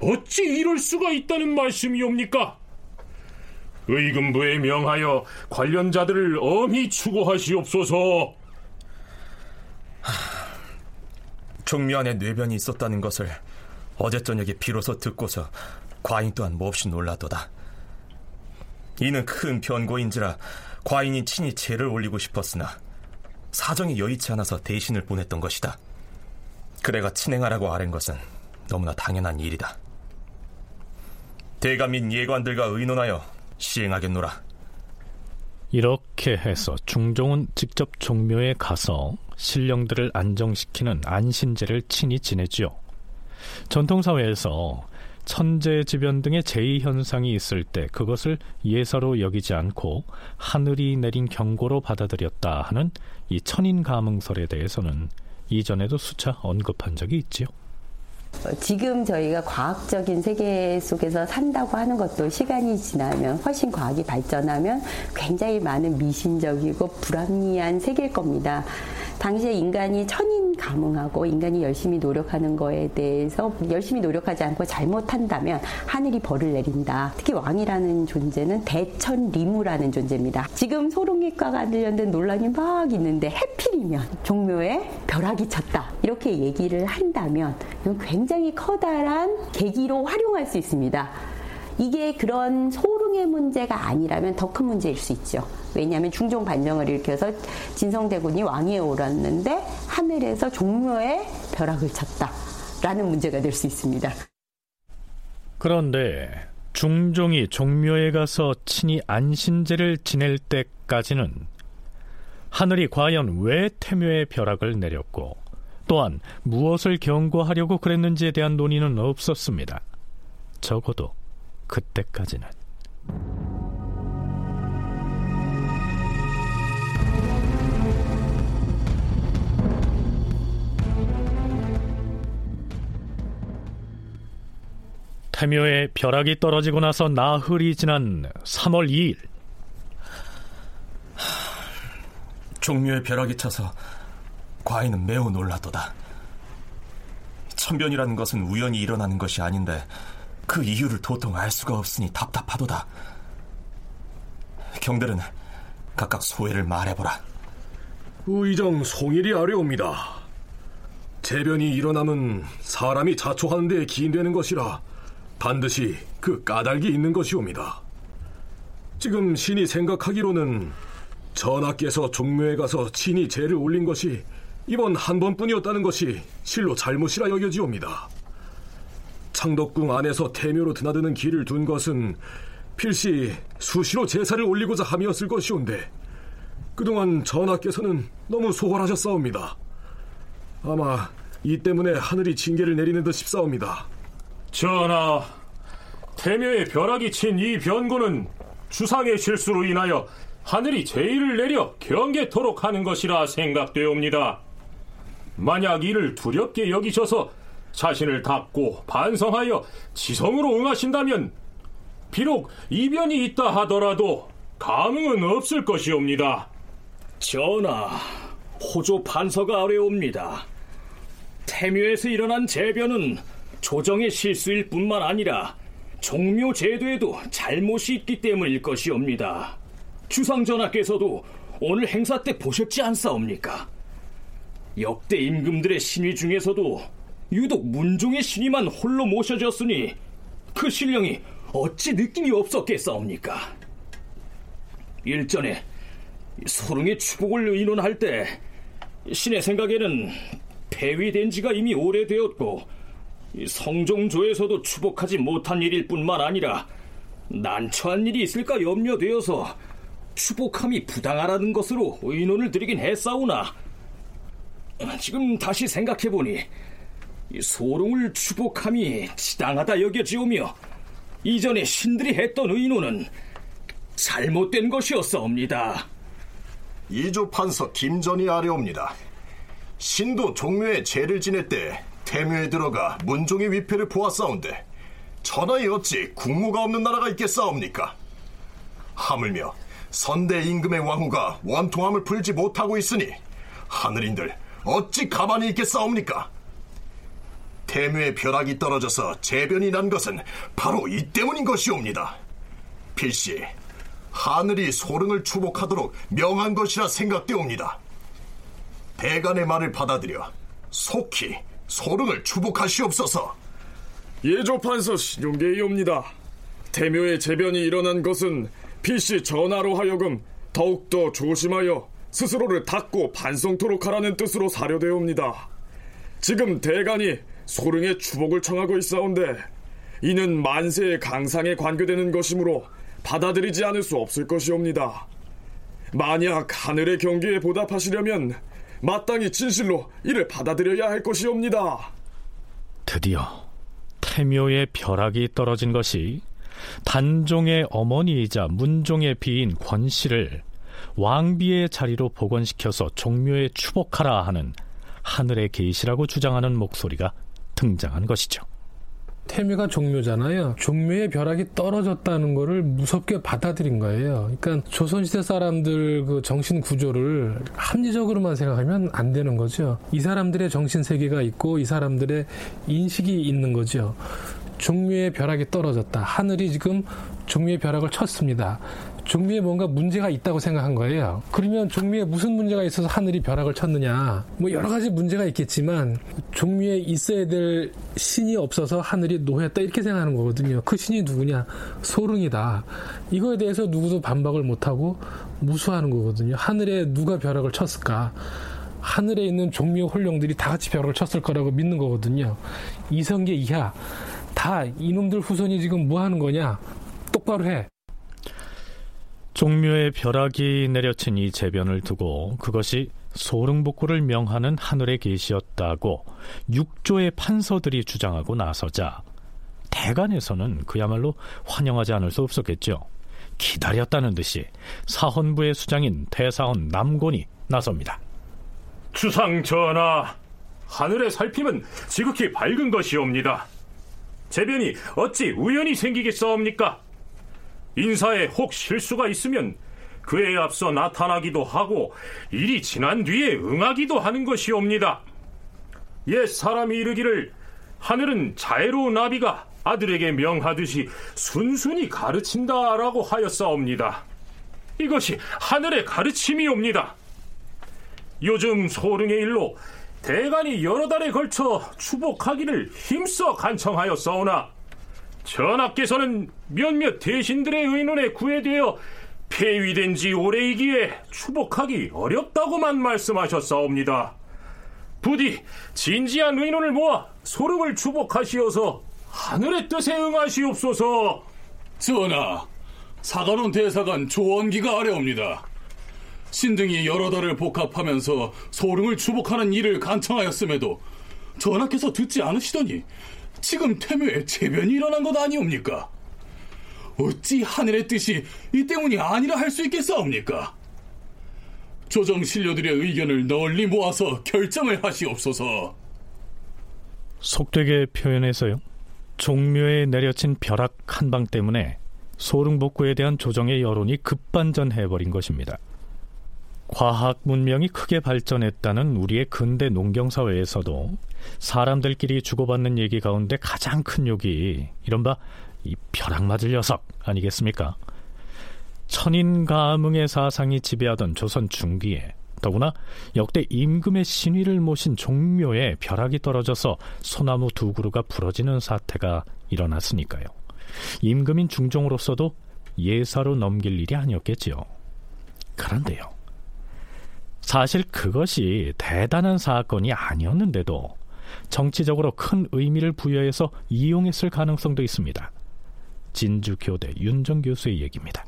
어찌 이럴 수가 있다는 말씀이옵니까? 의금부에 명하여 관련자들을 엄히 추고하시옵소서. 종묘 안에 뇌변이 있었다는 것을 어제 저녁에 비로소 듣고서 과인 또한 몹시 놀라도다. 이는 큰 변고인지라 과인이 친히 죄를 올리고 싶었으나 사정이 여의치 않아서 대신을 보냈던 것이다. 그래가 친행하라고 아랜 것은 너무나 당연한 일이다. 대감 및 예관들과 의논하여 시행하겠노라. 이렇게 해서 중종은 직접 종묘에 가서 신령들을 안정시키는 안신제를 친히 지내지요. 전통사회에서 천재지변 등의 제의현상이 있을 때 그것을 예사로 여기지 않고 하늘이 내린 경고로 받아들였다 하는 이 천인가문설에 대해서는 이전에도 수차 언급한 적이 있지요. 지금 저희가 과학적인 세계 속에서 산다고 하는 것도 시간이 지나면 훨씬 과학이 발전하면 굉장히 많은 미신적이고 불합리한 세계일 겁니다. 당시에 인간이 천인 가뭉하고 인간이 열심히 노력하는 거에 대해서 열심히 노력하지 않고 잘못한다면 하늘이 벌을 내린다. 특히 왕이라는 존재는 대천리무라는 존재입니다. 지금 소름기과 관련된 논란이 막 있는데 해필이면 종묘에 벼락이 쳤다. 이렇게 얘기를 한다면 이건 굉장히 커다란 계기로 활용할 수 있습니다. 이게 그런 소릉의 문제가 아니라면 더 큰 문제일 수 있죠. 왜냐하면 중종 반정을 일으켜서 진성대군이 왕위에 오랐는데 하늘에서 종묘에 벼락을 쳤다라는 문제가 될 수 있습니다. 그런데 중종이 종묘에 가서 친히 안신제를 지낼 때까지는 하늘이 과연 왜 태묘에 벼락을 내렸고 또한 무엇을 경고하려고 그랬는지에 대한 논의는 없었습니다. 적어도 그때까지는. 태묘에 벼락이 떨어지고 나서 나흘이 지난 3월 2일 종묘에 벼락이 쳐서 과인은 매우 놀라도다. 천변이라는 것은 우연히 일어나는 것이 아닌데 그 이유를 도통 알 수가 없으니 답답하도다. 경들은 각각 소회를 말해보라. 의정 송일이 아뢰옵니다. 재변이 일어남은 사람이 자초하는 데 기인되는 것이라 반드시 그 까닭이 있는 것이옵니다. 지금 신이 생각하기로는 전하께서 종묘에 가서 친히 죄를 올린 것이 이번 한 번뿐이었다는 것이 실로 잘못이라 여겨지옵니다. 창덕궁 안에서 태묘로 드나드는 길을 둔 것은 필시 수시로 제사를 올리고자 함이었을 것이온데 그동안 전하께서는 너무 소홀하셨사옵니다. 아마 이 때문에 하늘이 징계를 내리는 듯 싶사옵니다. 전하, 태묘에 벼락이 친 이 변고는 주상의 실수로 인하여 하늘이 제의를 내려 경계토록 하는 것이라 생각되옵니다. 만약 이를 두렵게 여기셔서 자신을 닦고 반성하여 지성으로 응하신다면 비록 이변이 있다 하더라도 감흥은 없을 것이옵니다. 전하, 호조 판서가 어려옵니다. 태묘에서 일어난 재변은 조정의 실수일 뿐만 아니라 종묘 제도에도 잘못이 있기 때문일 것이옵니다. 주상 전하께서도 오늘 행사 때 보셨지 않사옵니까? 역대 임금들의 신위 중에서도 유독 문종의 신위만 홀로 모셔졌으니 그 신령이 어찌 느낌이 없었겠사옵니까? 일전에 소릉의 추복을 의논할 때 신의 생각에는 폐위된 지가 이미 오래되었고 성종조에서도 추복하지 못한 일일 뿐만 아니라 난처한 일이 있을까 염려되어서 추복함이 부당하다는 것으로 의논을 드리긴 했사오나 지금 다시 생각해보니 소롱을 추복함이 지당하다 여겨지오며 이전에 신들이 했던 의논은 잘못된 것이었사옵니다. 이조 판서 김전이 아래옵니다. 신도 종묘에 죄를 지낼 때 태묘에 들어가 문종의 위패를 보았사온데 전하에 어찌 국무가 없는 나라가 있겠사옵니까? 하물며 선대 임금의 왕후가 원통함을 풀지 못하고 있으니 하늘인들 어찌 가만히 있겠사옵니까? 태묘의 벼락이 떨어져서 재변이 난 것은 바로 이 때문인 것이옵니다. 필시 하늘이 소릉을 추복하도록 명한 것이라 생각되옵니다. 대간의 말을 받아들여 속히 소릉을 추복하시옵소서. 예조판서 신용계이옵니다. 태묘의 재변이 일어난 것은 필시 전하로 하여금 더욱더 조심하여 스스로를 닦고 반성토록 하라는 뜻으로 사료되옵니다. 지금 대간이 소릉의 추복을 청하고 있사온데 이는 만세의 강상에 관계되는 것이므로 받아들이지 않을 수 없을 것이옵니다. 만약 하늘의 경계에 보답하시려면 마땅히 진실로 이를 받아들여야 할 것이옵니다. 드디어 태묘의 벼락이 떨어진 것이 단종의 어머니이자 문종의 비인 권씨를 왕비의 자리로 복원시켜서 종묘에 추복하라 하는 하늘의 계시라고 주장하는 목소리가 등장한 것이죠. 태묘가 종묘잖아요. 종묘의 벼락이 떨어졌다는 거를 무섭게 받아들인 거예요. 그러니까 조선시대 사람들 그 정신 구조를 합리적으로만 생각하면 안 되는 거죠. 이 사람들의 정신 세계가 있고 이 사람들의 인식이 있는 거죠. 종묘의 벼락이 떨어졌다. 하늘이 지금 종묘의 벼락을 쳤습니다. 종묘에 뭔가 문제가 있다고 생각한 거예요. 그러면 종묘에 무슨 문제가 있어서 하늘이 벼락을 쳤느냐? 뭐 여러 가지 문제가 있겠지만 종묘에 있어야 될 신이 없어서 하늘이 노했다 이렇게 생각하는 거거든요. 그 신이 누구냐? 소릉이다. 이거에 대해서 누구도 반박을 못하고 무수하는 거거든요. 하늘에 누가 벼락을 쳤을까? 하늘에 있는 종묘 홀령들이 다 같이 벼락을 쳤을 거라고 믿는 거거든요. 이성계 이하 다 이놈들 후손이 지금 뭐 하는 거냐? 똑바로 해. 종묘의 벼락이 내려친 이 재변을 두고 그것이 소릉복구를 명하는 하늘의 계시였다고 육조의 판서들이 주장하고 나서자 대간에서는 그야말로 환영하지 않을 수 없었겠죠. 기다렸다는 듯이 사헌부의 수장인 대사헌 남곤이 나섭니다. 주상 전하, 하늘의 살핌은 지극히 밝은 것이옵니다. 재변이 어찌 우연히 생기겠사옵니까? 인사에 혹 실수가 있으면 그에 앞서 나타나기도 하고 일이 지난 뒤에 응하기도 하는 것이옵니다. 옛 사람이 이르기를 하늘은 자애로운 나비가 아들에게 명하듯이 순순히 가르친다라고 하였사옵니다. 이것이 하늘의 가르침이옵니다. 요즘 소릉의 일로 대간이 여러 달에 걸쳐 추복하기를 힘써 간청하였사오나 전하께서는 몇몇 대신들의 의논에 구애되어 폐위된 지 오래이기에 추복하기 어렵다고만 말씀하셨사옵니다. 부디 진지한 의논을 모아 소름을 추복하시어서 하늘의 뜻에 응하시옵소서. 전하, 사관원 대사관 조원기가 아래옵니다. 신등이 여러 달을 복합하면서 소릉을 추복하는 일을 간청하였음에도 전하께서 듣지 않으시더니 지금 태묘에 재변이 일어난 것 아니옵니까? 어찌 하늘의 뜻이 이 때문이 아니라 할 수 있겠사옵니까? 조정 신료들의 의견을 널리 모아서 결정을 하시옵소서. 속되게 표현해서요. 종묘에 내려친 벼락 한 방 때문에 소릉복구에 대한 조정의 여론이 급반전해버린 것입니다. 과학 문명이 크게 발전했다는 우리의 근대 농경 사회에서도 사람들끼리 주고받는 얘기 가운데 가장 큰 욕이 이른바 이 벼락 맞을 녀석 아니겠습니까? 천인 가문의 사상이 지배하던 조선 중기에 더구나 역대 임금의 신위를 모신 종묘에 벼락이 떨어져서 소나무 두 그루가 부러지는 사태가 일어났으니까요. 임금인 중종으로서도 예사로 넘길 일이 아니었겠지요. 그런데요. 사실 그것이 대단한 사건이 아니었는데도 정치적으로 큰 의미를 부여해서 이용했을 가능성도 있습니다. 진주교대 윤정 교수의 얘기입니다.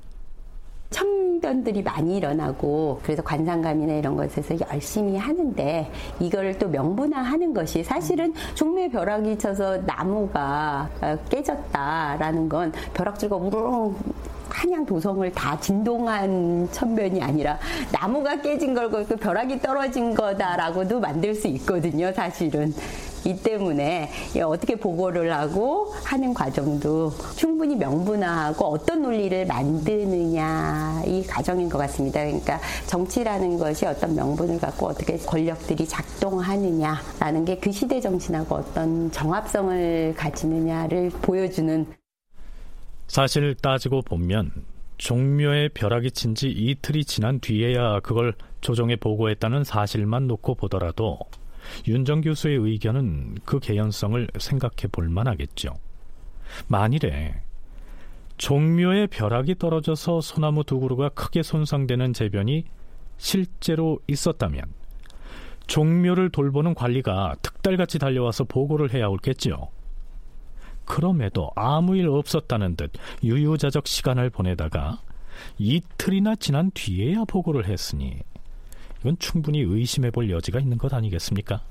청년들이 많이 일어나고 그래서 관상감이나 이런 것에서 열심히 하는데 이거를 또 명분화하는 것이 사실은 종묘 벼락이 쳐서 나무가 깨졌다라는 건 벼락줄과 우르릉 한양 도성을 다 진동한 천변이 아니라 나무가 깨진 걸고 그 벼락이 떨어진 거다라고도 만들 수 있거든요, 사실은. 이 때문에 어떻게 보고를 하고 하는 과정도 충분히 명분화하고 어떤 논리를 만드느냐 이 과정인 것 같습니다. 그러니까 정치라는 것이 어떤 명분을 갖고 어떻게 권력들이 작동하느냐라는 게 그 시대 정신하고 어떤 정합성을 가지느냐를 보여주는 사실 따지고 보면 종묘에 벼락이 친 지 이틀이 지난 뒤에야 그걸 조정에 보고했다는 사실만 놓고 보더라도 윤정 교수의 의견은 그 개연성을 생각해 볼 만하겠죠. 만일에 종묘에 벼락이 떨어져서 소나무 두 그루가 크게 손상되는 재변이 실제로 있었다면 종묘를 돌보는 관리가 특달같이 달려와서 보고를 해야 옳겠지요. 그럼에도 아무 일 없었다는 듯 유유자적 시간을 보내다가 이틀이나 지난 뒤에야 보고를 했으니 이건 충분히 의심해 볼 여지가 있는 것 아니겠습니까?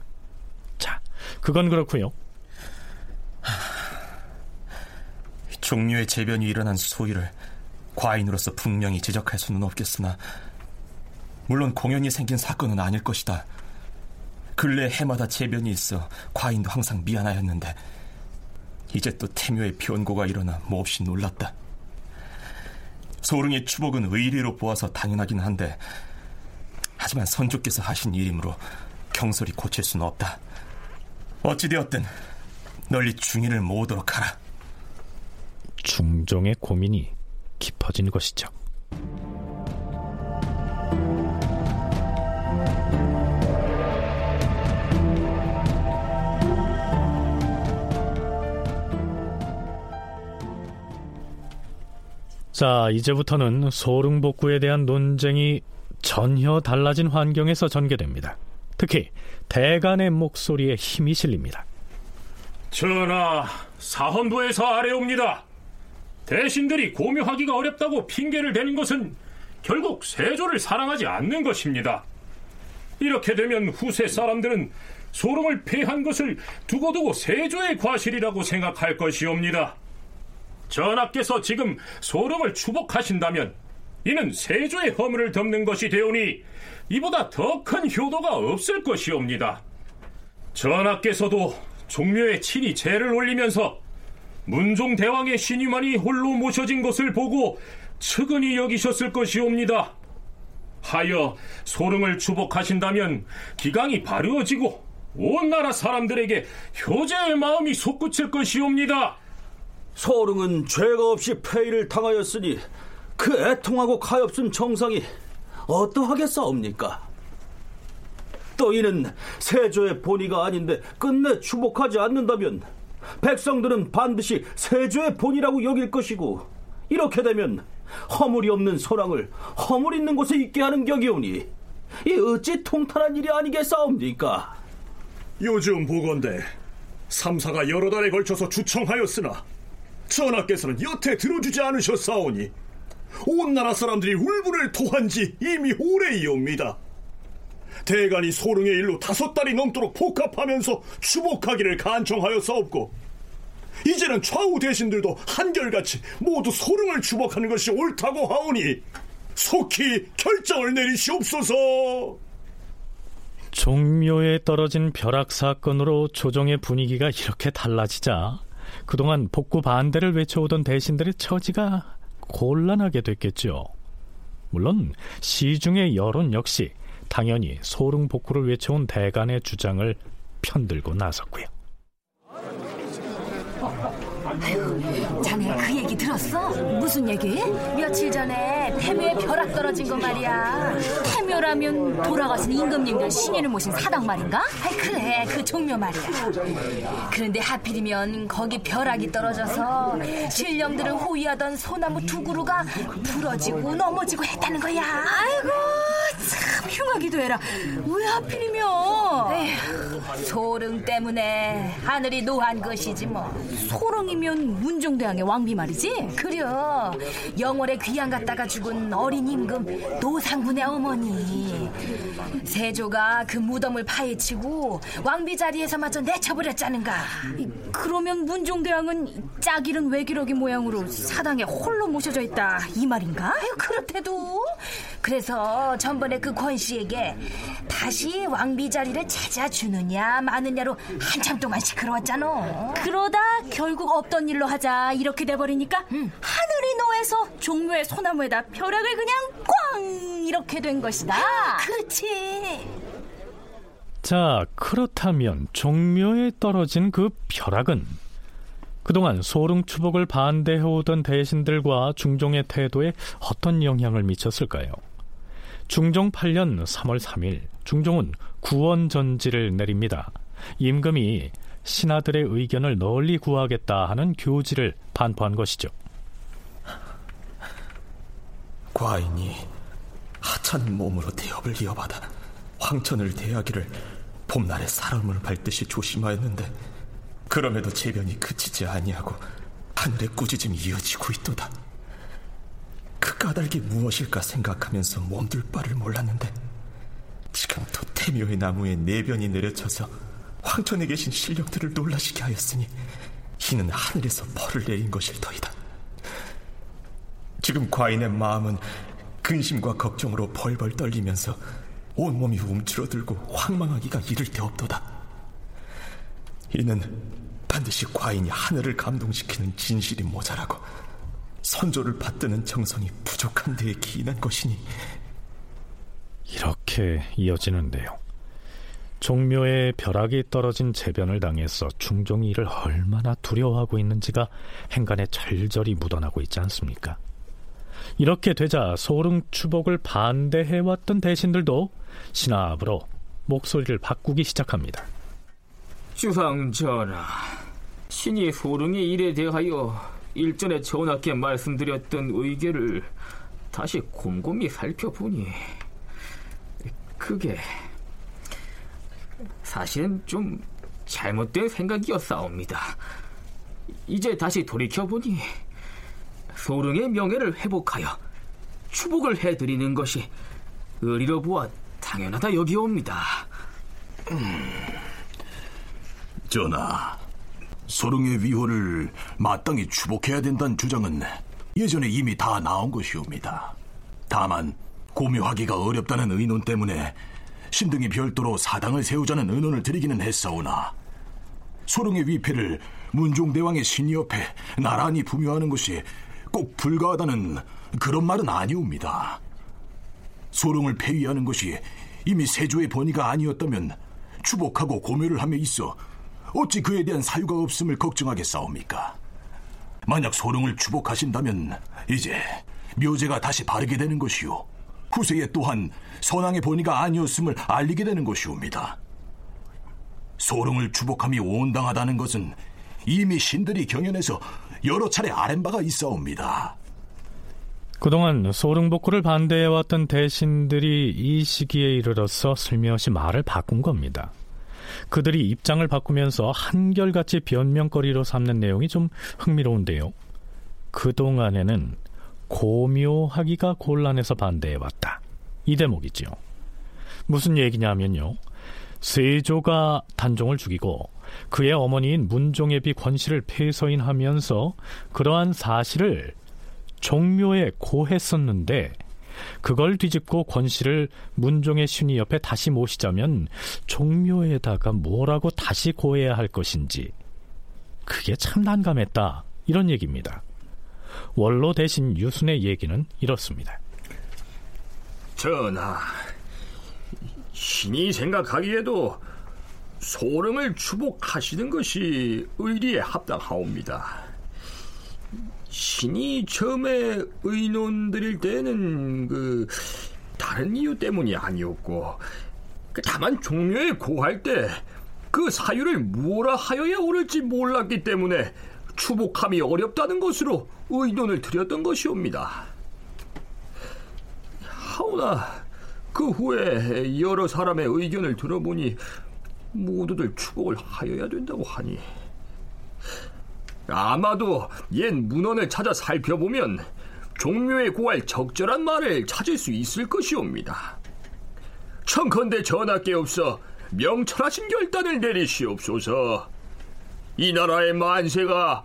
자, 그건 그렇고요. 종류의 재변이 일어난 소위를 과인으로서 분명히 지적할 수는 없겠으나 물론 공연이 생긴 사건은 아닐 것이다. 근래 해마다 재변이 있어 과인도 항상 미안하였는데 이제 또 태묘의 변고가 일어나 몹시 놀랐다. 소릉의 추복은 의리로 보아서 당연하긴 한데 하지만 선조께서 하신 일이므로 경솔히 고칠 수는 없다. 어찌되었든 널리 중인을 모으도록 하라. 중종의 고민이 깊어진 것이죠. 자, 이제부터는 소릉복구에 대한 논쟁이 전혀 달라진 환경에서 전개됩니다. 특히 대간의 목소리에 힘이 실립니다. 전하, 사헌부에서 아래옵니다. 대신들이 고묘하기가 어렵다고 핑계를 대는 것은 결국 세조를 사랑하지 않는 것입니다. 이렇게 되면 후세 사람들은 소롱을 패한 것을 두고두고 세조의 과실이라고 생각할 것이옵니다. 전하께서 지금 소롱을 추복하신다면 이는 세조의 허물을 덮는 것이 되오니 이보다 더 큰 효도가 없을 것이옵니다. 전하께서도 종묘에 친히 제를 올리면서 문종 대왕의 신유만이 홀로 모셔진 것을 보고 측은히 여기셨을 것이옵니다. 하여 소릉을 추복하신다면 기강이 바르어지고 온 나라 사람들에게 효제의 마음이 솟구칠 것이옵니다. 소릉은 죄가 없이 폐위를 당하였으니 그 애통하고 가엾은 정상이 어떠하겠사옵니까? 또 이는 세조의 본의가 아닌데 끝내 추복하지 않는다면 백성들은 반드시 세조의 본이라고 여길 것이고 이렇게 되면 허물이 없는 소랑을 허물 있는 곳에 있게 하는 격이오니 이 어찌 통탄한 일이 아니겠사옵니까? 요즘 보건대 삼사가 여러 달에 걸쳐서 주청하였으나 전하께서는 여태 들어주지 않으셨사오니 온 나라 사람들이 울분을 토한 지 이미 오래이옵니다. 대간이 소릉의 일로 다섯 달이 넘도록 복합하면서 추복하기를 간청하였사옵고 이제는 좌우 대신들도 한결같이 모두 소릉을 추복하는 것이 옳다고 하오니 속히 결정을 내리시옵소서. 종묘에 떨어진 벼락 사건으로 조정의 분위기가 이렇게 달라지자 그동안 복구 반대를 외쳐오던 대신들의 처지가 곤란하게 됐겠죠. 물론 시중의 여론 역시 당연히 소릉 복구를 외쳐온 대간의 주장을 편들고 나섰고요. 아유, 자네 그 얘기 들었어? 무슨 얘기? 며칠 전에 태묘에 벼락 떨어진 거 말이야. 태묘라면 돌아가신 임금님들 신인을 모신 사당 말인가? 아이 그래 그 종묘 말이야. 그런데 하필이면 거기 벼락이 떨어져서 신령들을 호위하던 소나무 두 그루가 부러지고 넘어지고 했다는 거야. 아이고 참 흉하기도 해라. 왜 하필이면? 소릉 때문에 하늘이 노한 것이지 뭐. 소릉이면 문종대왕의 왕비 말이지? 그려. 영월에 귀양 갔다가 죽은 어린 임금 노산군의 어머니. 세조가 그 무덤을 파헤치고 왕비 자리에서 마저 내쳐버렸잖은가. 그러면 문종대왕은 짝 잃은 외기러기 모양으로 사당에 홀로 모셔져 있다 이 말인가? 아유 그렇대도. 그래서 전번 에 그 권 씨에게 다시 왕비 자리를 찾아주느냐 마느냐로 한참 동안 시끄러웠잖아. 그러다 결국 없던 일로 하자 이렇게 돼버리니까 하늘이 노해서 종묘의 소나무에다 벼락을 그냥 꽝 이렇게 된 것이다. 그렇지. 자, 그렇다면 종묘에 떨어진 그 벼락은 그동안 소릉 추복을 반대해오던 대신들과 중종의 태도에 어떤 영향을 미쳤을까요? 중종 8년 3월 3일 중종은 구원 전지를 내립니다. 임금이 신하들의 의견을 널리 구하겠다 하는 교지를 반포한 것이죠. 과인이 하찮은 몸으로 대업을 이어받아 황천을 대하기를 봄날에 사람을 밟듯이 조심하였는데 그럼에도 재변이 그치지 아니하고 하늘의 꾸짖음이 이어지고 있도다. 그 까닭이 무엇일까 생각하면서 몸둘 바를 몰랐는데 지금 또 태묘의 나무에 내변이 내려쳐서 황천에 계신 신령들을 놀라시게 하였으니 이는 하늘에서 벌을 내린 것일 터이다. 지금 과인의 마음은 근심과 걱정으로 벌벌 떨리면서 온몸이 움츠러들고 황망하기가 이를 데 없도다. 이는 반드시 과인이 하늘을 감동시키는 진실이 모자라고 선조를 받드는 정성이 부족한 데에 기인한 것이니 이렇게 이어지는데요. 종묘에 벼락이 떨어진 재변을 당해서 중종이 이를 얼마나 두려워하고 있는지가 행간에 절절히 묻어나고 있지 않습니까? 이렇게 되자 소릉 추복을 반대해왔던 대신들도 신압으로 목소리를 바꾸기 시작합니다. 주상 전하, 신이 소릉의 일에 대하여 일전에 전하께 말씀드렸던 의견을 다시 곰곰이 살펴보니 그게 사실은 좀 잘못된 생각이었사옵니다. 이제 다시 돌이켜보니 소릉의 명예를 회복하여 추복을 해드리는 것이 의리로 보아 당연하다 여기옵니다. 음, 전하, 소릉의 위호를 마땅히 추복해야 된다는 주장은 예전에 이미 다 나온 것이옵니다. 다만 고묘하기가 어렵다는 의논 때문에 신등이 별도로 사당을 세우자는 의논을 드리기는 했사오나 소릉의 위패를 문종대왕의 신이 옆에 나란히 부묘하는 것이 꼭 불가하다는 그런 말은 아니옵니다. 소릉을 폐위하는 것이 이미 세조의 번의가 아니었다면 추복하고 고묘를 함에 있어 어찌 그에 대한 사유가 없음을 걱정하겠사옵니까? 만약 소릉을 추복하신다면 이제 묘제가 다시 바르게 되는 것이요 후세에 또한 선왕의 본의가 아니었음을 알리게 되는 것이옵니다. 소릉을 추복함이 온당하다는 것은 이미 신들이 경연해서 여러 차례 아랜 바가 있사옵니다. 그동안 소릉복구를 반대해왔던 대신들이 이 시기에 이르러서 슬며시 말을 바꾼 겁니다. 그들이 입장을 바꾸면서 한결같이 변명거리로 삼는 내용이 좀 흥미로운데요. 그동안에는 고묘하기가 곤란해서 반대해왔다. 이 대목이죠. 무슨 얘기냐면요. 세조가 단종을 죽이고 그의 어머니인 문종의 비 권씨를 폐서인하면서 그러한 사실을 종묘에 고했었는데 그걸 뒤집고 권 씨를 문종의 신이 옆에 다시 모시자면 종묘에다가 뭐라고 다시 고해야 할 것인지 그게 참 난감했다 이런 얘기입니다. 원로 대신 유순의 얘기는 이렇습니다. 전하, 신이 생각하기에도 소릉을 추복하시는 것이 의리에 합당하옵니다. 신이 처음에 의논 드릴 때는 그 다른 이유 때문이 아니었고 그 다만 종묘에 고할 때 그 사유를 무엇라 하여야 옳을지 몰랐기 때문에 추복함이 어렵다는 것으로 의논을 드렸던 것이옵니다. 하오나 그 후에 여러 사람의 의견을 들어보니 모두들 추복을 하여야 된다고 하니 아마도 옛 문헌을 찾아 살펴보면 종묘에 고할 적절한 말을 찾을 수 있을 것이옵니다. 청컨대 전하께 없어 명철하신 결단을 내리시옵소서. 이 나라의 만세가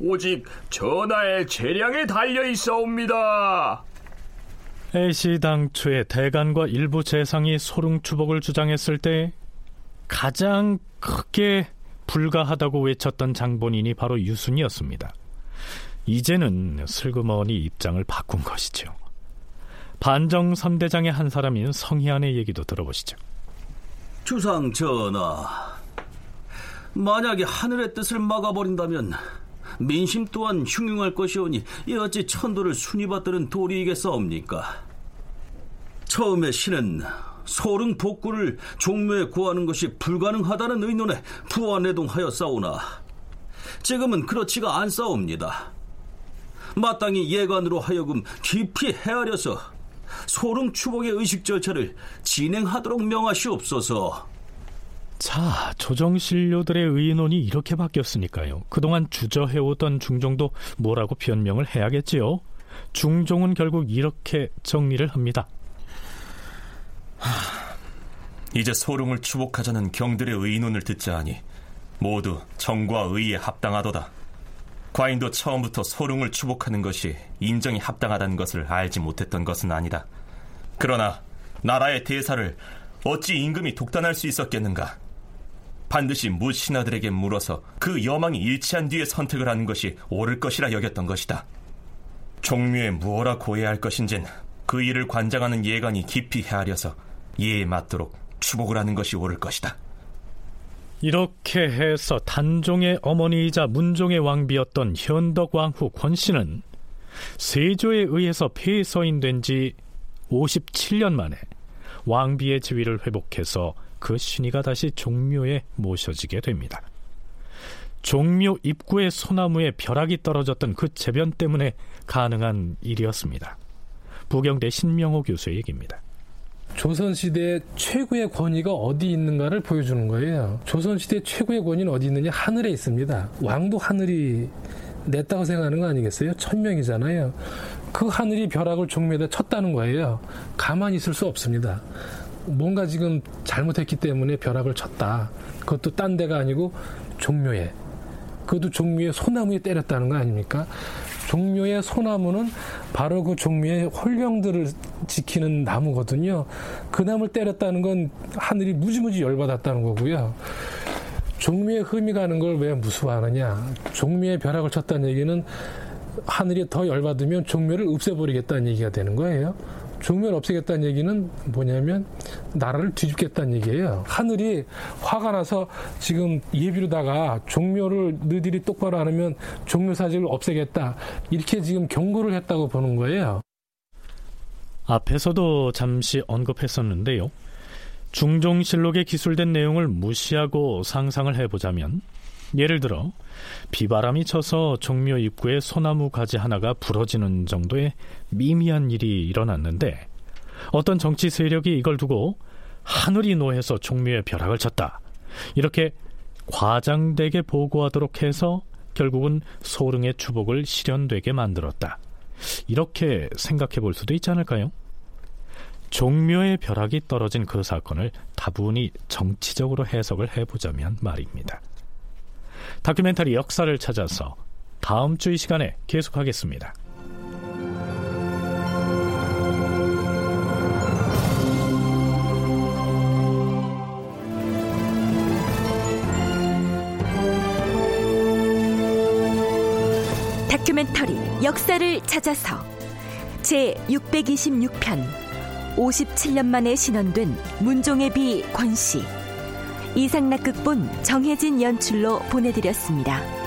오직 전하의 재량에 달려 있사옵니다. 애시 당초에 대간과 일부 재상이 소릉추복을 주장했을 때 가장 크게 불가하다고 외쳤던 장본인이 바로 유순이었습니다. 이제는 슬그머니 입장을 바꾼 것이죠. 반정 3대장의 한 사람인 성희안의 얘기도 들어보시죠. 주상 전하, 만약에 하늘의 뜻을 막아버린다면 민심 또한 흉흉할 것이오니 이 어찌 천도를 순위 받드는 도리이겠사옵니까? 처음에 신은 소릉 복구를 종묘에 구하는 것이 불가능하다는 의논에 부안내동하였사오나 지금은 그렇지가 않사옵니다. 마땅히 예관으로 하여금 깊이 헤아려서 소릉 추복의 의식 절차를 진행하도록 명하시옵소서. 자, 조정 신료들의 의논이 이렇게 바뀌었으니까요. 그동안 주저해오던 중종도 뭐라고 변명을 해야겠지요. 중종은 결국 이렇게 정리를 합니다. 이제 소릉을 추복하자는 경들의 의논을 듣자 하니 모두 정과 의에 합당하도다. 과인도 처음부터 소릉을 추복하는 것이 인정이 합당하다는 것을 알지 못했던 것은 아니다. 그러나 나라의 대사를 어찌 임금이 독단할 수 있었겠는가? 반드시 무신하들에게 물어서 그 여망이 일치한 뒤에 선택을 하는 것이 옳을 것이라 여겼던 것이다. 종묘에 무엇라 고해할 것인진 그 일을 관장하는 예관이 깊이 헤아려서 이에 맞도록 추복을 하는 것이 옳을 것이다. 이렇게 해서 단종의 어머니이자 문종의 왕비였던 현덕 왕후 권씨는 세조에 의해서 폐서인된 지 57년 만에 왕비의 지위를 회복해서 그 신이가 다시 종묘에 모셔지게 됩니다. 종묘 입구의 소나무에 벼락이 떨어졌던 그 재변 때문에 가능한 일이었습니다. 부경대 신명호 교수의 얘기입니다. 조선시대 최고의 권위가 어디 있는가를 보여주는 거예요. 조선시대 최고의 권위는 어디 있느냐? 하늘에 있습니다. 왕도 하늘이 냈다고 생각하는 거 아니겠어요? 천명이잖아요. 그 하늘이 벼락을 종묘에다 쳤다는 거예요. 가만히 있을 수 없습니다. 뭔가 지금 잘못했기 때문에 벼락을 쳤다. 그것도 딴 데가 아니고 종묘에. 그것도 종묘의 소나무에 때렸다는 거 아닙니까? 종묘의 소나무는 바로 그 종묘의 홀령들을 지키는 나무거든요. 그 나무를 때렸다는 건 하늘이 무지무지 열받았다는 거고요. 종묘의 흠이 가는 걸 왜 무수하느냐. 종묘의 벼락을 쳤다는 얘기는 하늘이 더 열받으면 종묘를 없애버리겠다는 얘기가 되는 거예요. 종묘를 없애겠다는 얘기는 뭐냐면 나라를 뒤집겠다는 얘기예요. 하늘이 화가 나서 지금 예비로다가 종묘를 너희들이 똑바로 안 하면 종묘 사직을 없애겠다. 이렇게 지금 경고를 했다고 보는 거예요. 앞에서도 잠시 언급했었는데요. 중종실록에 기술된 내용을 무시하고 상상을 해보자면 예를 들어 비바람이 쳐서 종묘 입구에 소나무 가지 하나가 부러지는 정도의 미미한 일이 일어났는데 어떤 정치 세력이 이걸 두고 하늘이 노해서 종묘에 벼락을 쳤다. 이렇게 과장되게 보고하도록 해서 결국은 소릉의 추복을 실현되게 만들었다. 이렇게 생각해 볼 수도 있지 않을까요? 종묘의 벼락이 떨어진 그 사건을 다분히 정치적으로 해석을 해보자면 말입니다. 다큐멘터리 역사를 찾아서 다음 주 이 시간에 계속하겠습니다. 다큐멘터리 역사를 찾아서 제 626편 57년 만에 신원된 문종의 비 권씨 이상락 극본 정혜진 연출로 보내드렸습니다.